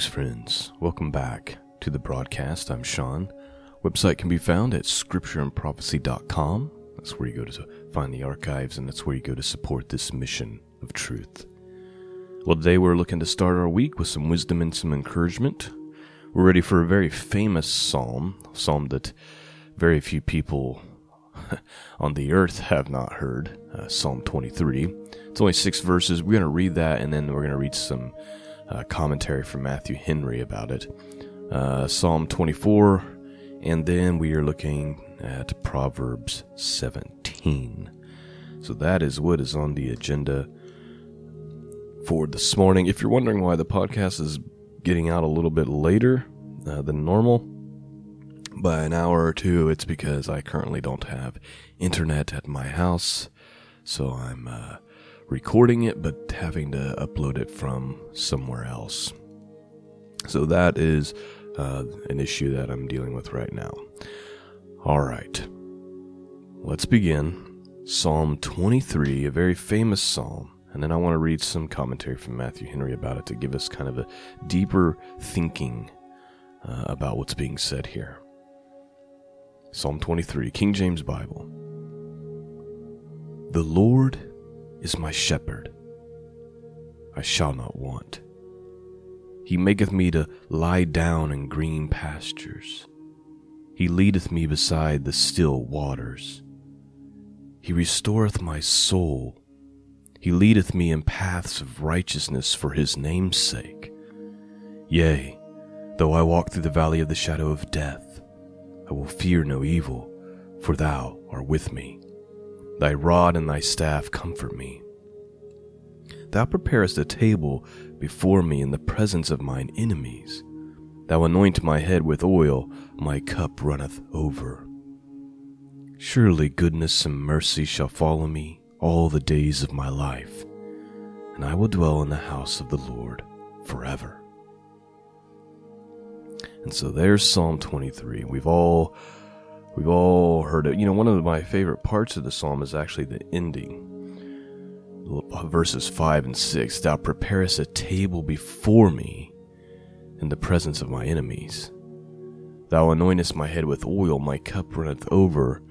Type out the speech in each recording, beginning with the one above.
Greetings, friends. Welcome back to the broadcast. I'm Sean. Website can be found at scriptureandprophecy.com. That's where you go to find the archives, and that's where you go to support this mission of truth. Well, today we're looking to start our week with some wisdom and some encouragement. We're ready for a very famous psalm, psalm that very few people on the earth have not heard, uh, Psalm 23. It's only six verses. We're going to read that, and then we're going to read some uh, commentary from Matthew Henry about it. Uh, Psalm 24, and then we are looking at Proverbs 17. So that is what is on the agenda for this morning. If you're wondering why the podcast is getting out a little bit later uh, than normal, by an hour or two, it's because I currently don't have internet at my house. So I'm uh, recording it, but having to upload it from somewhere else. So that is uh, an issue that I'm dealing with right now. All right, let's begin. Psalm 23, a very famous psalm. And then I want to read some commentary from Matthew Henry about it to give us kind of a deeper thinking uh, about what's being said here. Psalm 23, King James Bible. The Lord is my shepherd. I shall not want. He maketh me to lie down in green pastures. He leadeth me beside the still waters. He restoreth my soul. He leadeth me in paths of righteousness for his name's sake. Yea, though I walk through the valley of the shadow of death, I will fear no evil, for thou art with me. Thy rod and thy staff comfort me. Thou preparest a table before me in the presence of mine enemies. Thou anoint my head with oil, my cup runneth over. Surely goodness and mercy shall follow me all the days of my life, and I will dwell in the house of the Lord forever. And so there's Psalm 23. We've all We've all heard it. You know, one of my favorite parts of the psalm is actually the ending. Uh, verses 5 and 6 Thou preparest a table before me in the presence of my enemies. Thou anointest my head with oil, my cup runneth over.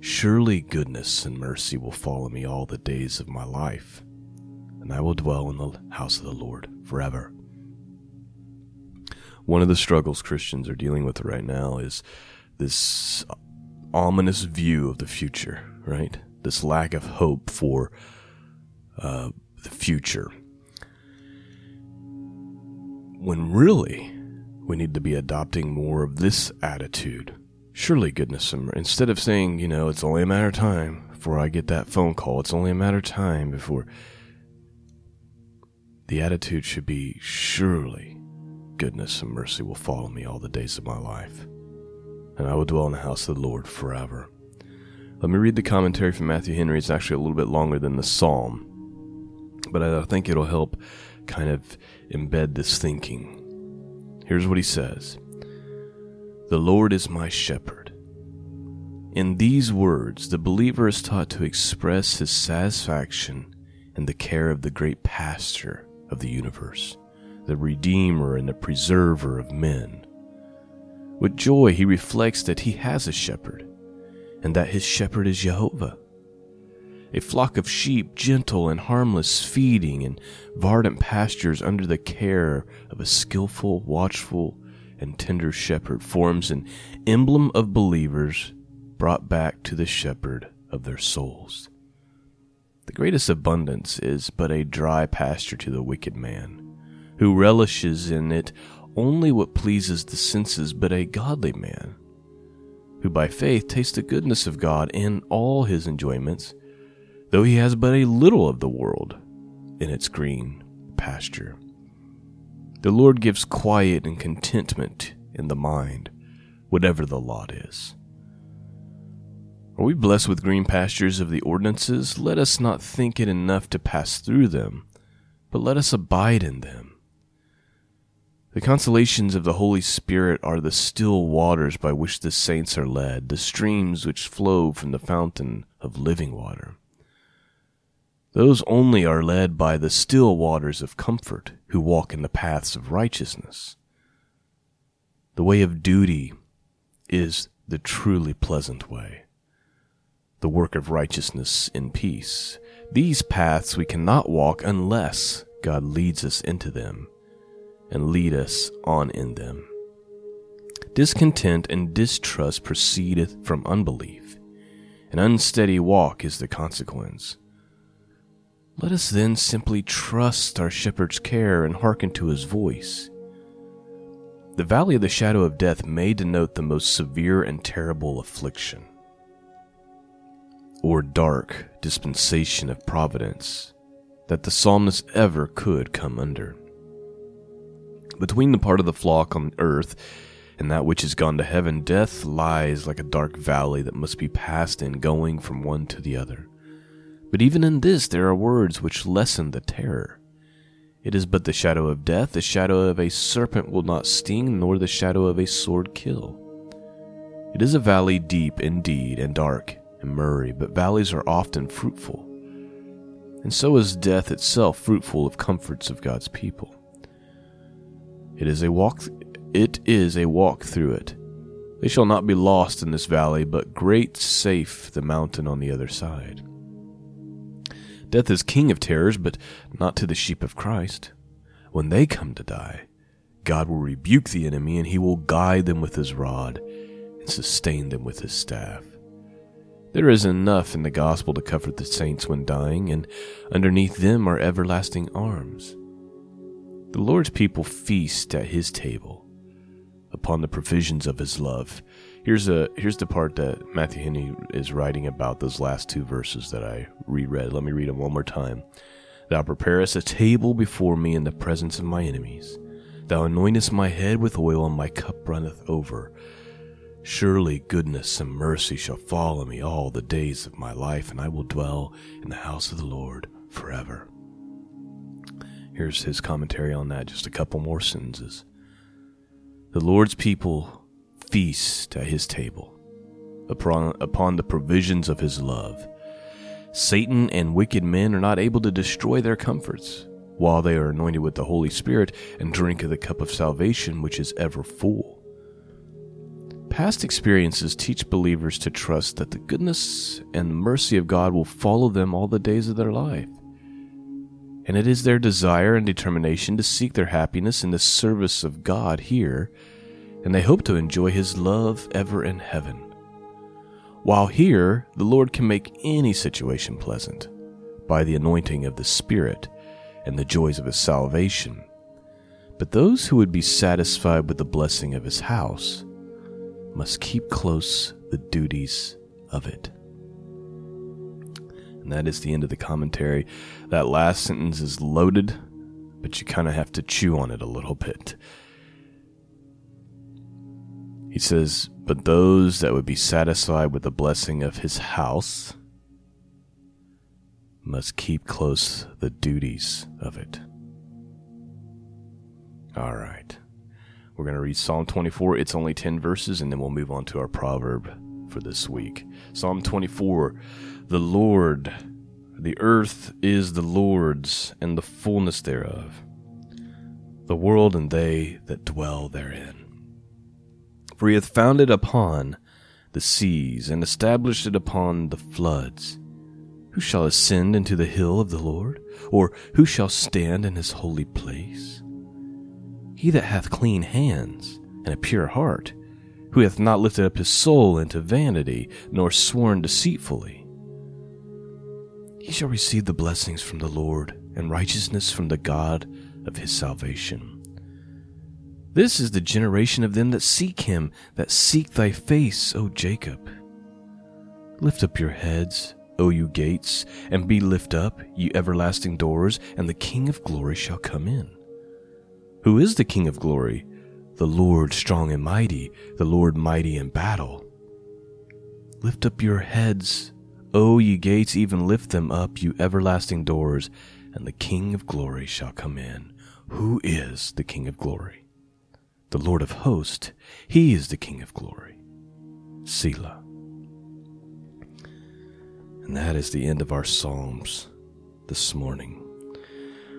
Surely goodness and mercy will follow me all the days of my life, and I will dwell in the house of the Lord forever. One of the struggles Christians are dealing with right now is this ominous view of the future, right? This lack of hope for uh, the future. When really, we need to be adopting more of this attitude. Surely, goodness, and instead of saying, you know, it's only a matter of time before I get that phone call, it's only a matter of time before. The attitude should be, surely, goodness and mercy will follow me all the days of my life and I will dwell in the house of the Lord forever. Let me read the commentary from Matthew Henry. It's actually a little bit longer than the psalm, but I think it'll help kind of embed this thinking. Here's what he says The Lord is my shepherd. In these words, the believer is taught to express his satisfaction in the care of the great pastor of the universe, the redeemer and the preserver of men. With joy, he reflects that he has a shepherd, and that his shepherd is Jehovah. A flock of sheep, gentle and harmless, feeding in verdant pastures under the care of a skillful, watchful, and tender shepherd, forms an emblem of believers brought back to the shepherd of their souls. The greatest abundance is but a dry pasture to the wicked man, who relishes in it only what pleases the senses, but a godly man, who by faith tastes the goodness of God in all his enjoyments, though he has but a little of the world in its green pasture. The Lord gives quiet and contentment in the mind, whatever the lot is. Are we blessed with green pastures of the ordinances? Let us not think it enough to pass through them, but let us abide in them the consolations of the Holy Spirit are the still waters by which the saints are led, the streams which flow from the fountain of living water. Those only are led by the still waters of comfort who walk in the paths of righteousness. The way of duty is the truly pleasant way, the work of righteousness in peace. These paths we cannot walk unless God leads us into them and lead us on in them. Discontent and distrust proceedeth from unbelief. An unsteady walk is the consequence. Let us then simply trust our shepherd's care and hearken to his voice. The valley of the shadow of death may denote the most severe and terrible affliction, or dark dispensation of providence that the psalmist ever could come under. Between the part of the flock on earth and that which is gone to heaven, death lies like a dark valley that must be passed in going from one to the other. But even in this there are words which lessen the terror. It is but the shadow of death, the shadow of a serpent will not sting, nor the shadow of a sword kill. It is a valley deep indeed and dark and murry, but valleys are often fruitful. And so is death itself fruitful of comforts of God's people. It is a walk it is a walk through it. They shall not be lost in this valley, but great safe the mountain on the other side. Death is king of terrors, but not to the sheep of Christ. When they come to die, God will rebuke the enemy, and he will guide them with his rod and sustain them with his staff. There is enough in the gospel to comfort the saints when dying, and underneath them are everlasting arms. The Lord's people feast at his table upon the provisions of his love. Here's a here's the part that Matthew Henry is writing about those last two verses that I reread. Let me read them one more time. Thou preparest a table before me in the presence of my enemies. Thou anointest my head with oil, and my cup runneth over. Surely goodness and mercy shall follow me all the days of my life, and I will dwell in the house of the Lord forever. Here's his commentary on that, just a couple more sentences. The Lord's people feast at his table upon, upon the provisions of his love. Satan and wicked men are not able to destroy their comforts while they are anointed with the Holy Spirit and drink of the cup of salvation which is ever full. Past experiences teach believers to trust that the goodness and mercy of God will follow them all the days of their life. And it is their desire and determination to seek their happiness in the service of God here and they hope to enjoy His love ever in heaven. While here, the Lord can make any situation pleasant by the anointing of the Spirit and the joys of His salvation. But those who would be satisfied with the blessing of His house must keep close the duties of it. And that is the end of the commentary. That last sentence is loaded, but you kind of have to chew on it a little bit. He says, But those that would be satisfied with the blessing of his house must keep close the duties of it. All right. We're going to read Psalm 24. It's only 10 verses, and then we'll move on to our proverb for this week. Psalm 24 The Lord, the earth is the Lord's, and the fullness thereof, the world and they that dwell therein. For he hath founded upon the seas, and established it upon the floods. Who shall ascend into the hill of the Lord? Or who shall stand in his holy place? He that hath clean hands and a pure heart, who hath not lifted up his soul into vanity, nor sworn deceitfully. He shall receive the blessings from the Lord, and righteousness from the God of his salvation. This is the generation of them that seek him, that seek thy face, O Jacob. Lift up your heads, O you gates, and be lift up, ye everlasting doors, and the King of glory shall come in. Who is the King of glory? The Lord strong and mighty, the Lord mighty in battle. Lift up your heads, O ye gates, even lift them up, you everlasting doors, and the King of glory shall come in. Who is the King of glory? the Lord of hosts. He is the King of glory. Selah. And that is the end of our Psalms this morning.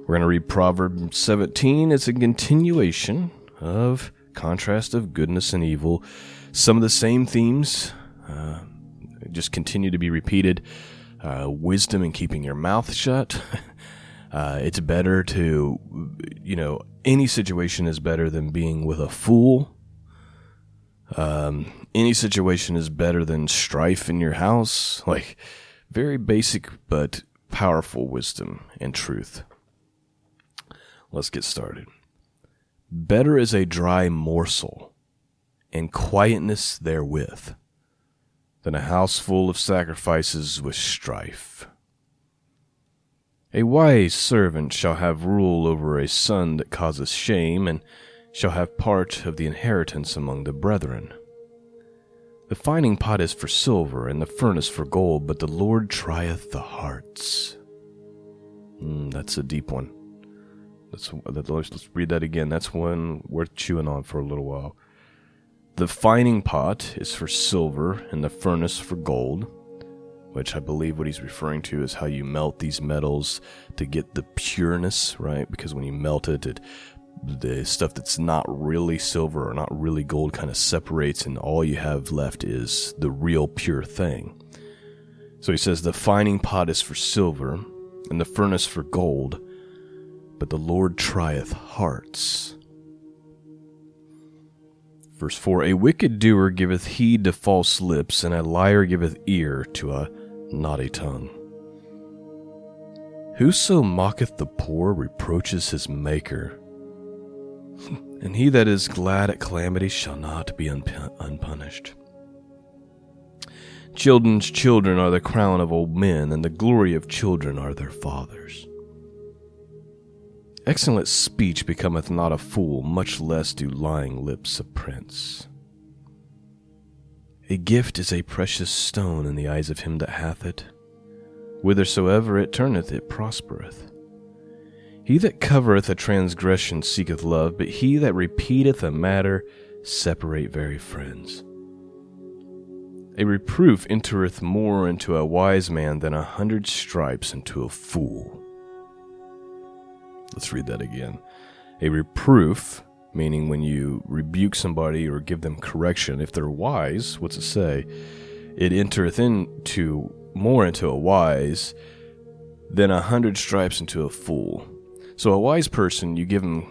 We're going to read Proverbs 17. It's a continuation of contrast of goodness and evil. Some of the same themes uh, just continue to be repeated. Uh, wisdom in keeping your mouth shut. uh, it's better to, you know, any situation is better than being with a fool. Um, any situation is better than strife in your house. Like, very basic but powerful wisdom and truth. Let's get started. Better is a dry morsel and quietness therewith than a house full of sacrifices with strife. A wise servant shall have rule over a son that causes shame, and shall have part of the inheritance among the brethren. The fining pot is for silver, and the furnace for gold, but the Lord trieth the hearts. Mm, that's a deep one. Let's, let's read that again. That's one worth chewing on for a little while. The fining pot is for silver, and the furnace for gold, which I believe what he's referring to is how you melt these metals to get the pureness, right? Because when you melt it, it the stuff that's not really silver or not really gold kind of separates, and all you have left is the real pure thing. So he says, The fining pot is for silver, and the furnace for gold, but the Lord trieth hearts. Verse 4 A wicked doer giveth heed to false lips, and a liar giveth ear to a naughty tongue. Whoso mocketh the poor reproaches his Maker and he that is glad at calamity shall not be unpunished. Children's children are the crown of old men, and the glory of children are their fathers. Excellent speech becometh not a fool, much less do lying lips a prince. A gift is a precious stone in the eyes of him that hath it. Whithersoever it turneth, it prospereth. He that covereth a transgression seeketh love, but he that repeateth a matter separate very friends. A reproof entereth more into a wise man than a hundred stripes into a fool. Let's read that again. A reproof, meaning when you rebuke somebody or give them correction, if they're wise, what's it say? It entereth into more into a wise than a hundred stripes into a fool. So a wise person, you give them,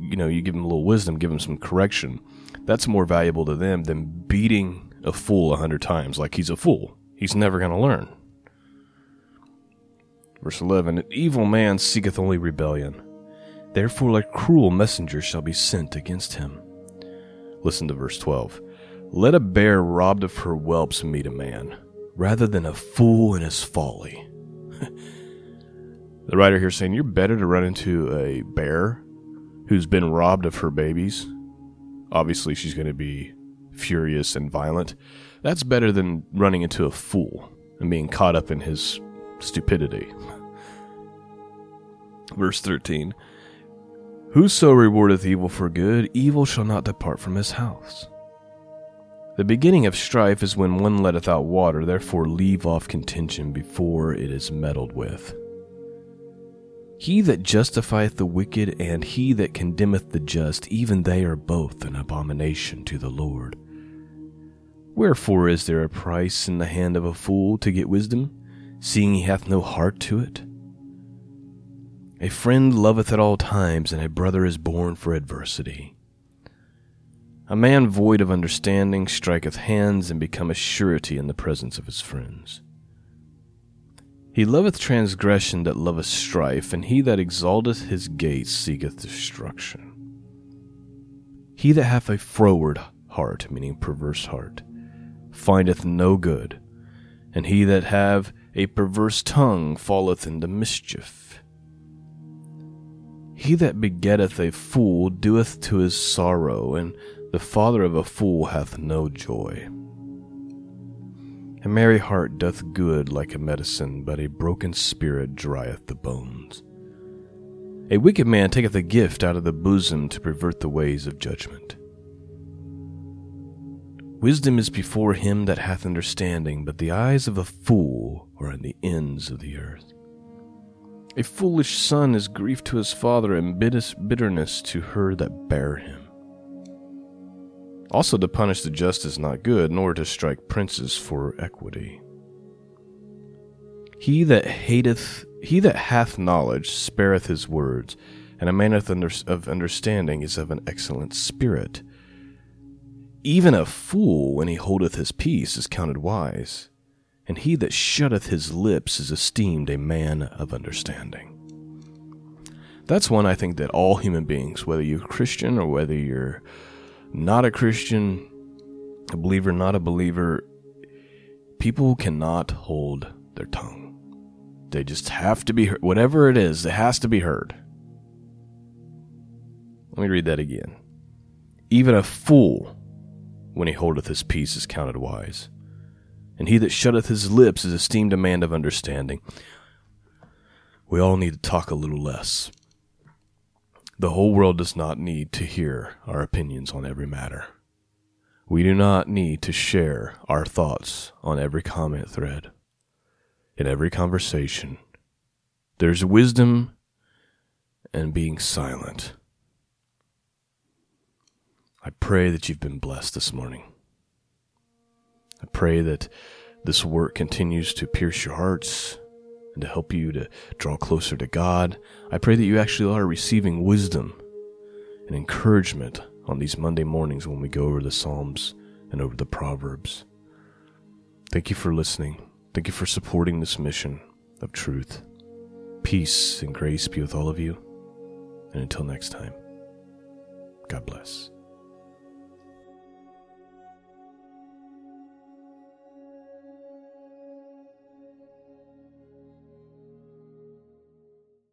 you know, you give them a little wisdom, give them some correction. That's more valuable to them than beating a fool a hundred times like he's a fool. He's never going to learn. Verse 11 An evil man seeketh only rebellion. Therefore, a cruel messenger shall be sent against him. Listen to verse 12. Let a bear robbed of her whelps meet a man, rather than a fool in his folly. The writer here saying you're better to run into a bear who's been robbed of her babies. Obviously, she's going to be furious and violent. That's better than running into a fool and being caught up in his stupidity. Verse 13 Whoso rewardeth evil for good, evil shall not depart from his house. The beginning of strife is when one letteth out water, therefore leave off contention before it is meddled with. He that justifieth the wicked and he that condemneth the just, even they are both an abomination to the Lord. Wherefore is there a price in the hand of a fool to get wisdom, seeing he hath no heart to it? A friend loveth at all times, and a brother is born for adversity. A man void of understanding striketh hands and becometh surety in the presence of his friends. He loveth transgression that loveth strife, and he that exalteth his gates seeketh destruction. He that hath a froward heart, meaning perverse heart, findeth no good, and he that have a perverse tongue falleth into mischief. He that begetteth a fool doeth to his sorrow, and the father of a fool hath no joy. A merry heart doth good like a medicine, but a broken spirit drieth the bones. A wicked man taketh a gift out of the bosom to pervert the ways of judgment. Wisdom is before him that hath understanding, but the eyes of a fool are in the ends of the earth. A foolish son is grief to his father and bitterness to her that bare him. Also, to punish the just is not good, nor to strike princes for equity. He that hateth, he that hath knowledge spareth his words, and a man of understanding is of an excellent spirit. Even a fool, when he holdeth his peace, is counted wise, and he that shutteth his lips is esteemed a man of understanding. That's one I think that all human beings, whether you're Christian or whether you're not a Christian, a believer, not a believer, people cannot hold their tongue. They just have to be heard. Whatever it is, it has to be heard. Let me read that again. Even a fool, when he holdeth his peace, is counted wise. And he that shutteth his lips is esteemed a man of understanding. We all need to talk a little less. The whole world does not need to hear our opinions on every matter. We do not need to share our thoughts on every comment thread, in every conversation. There's wisdom and being silent. I pray that you've been blessed this morning. I pray that this work continues to pierce your hearts and to help you to draw closer to God. I pray that you actually are receiving wisdom and encouragement on these Monday mornings when we go over the Psalms and over the Proverbs. Thank you for listening. Thank you for supporting this mission of truth. Peace and grace be with all of you. And until next time, God bless.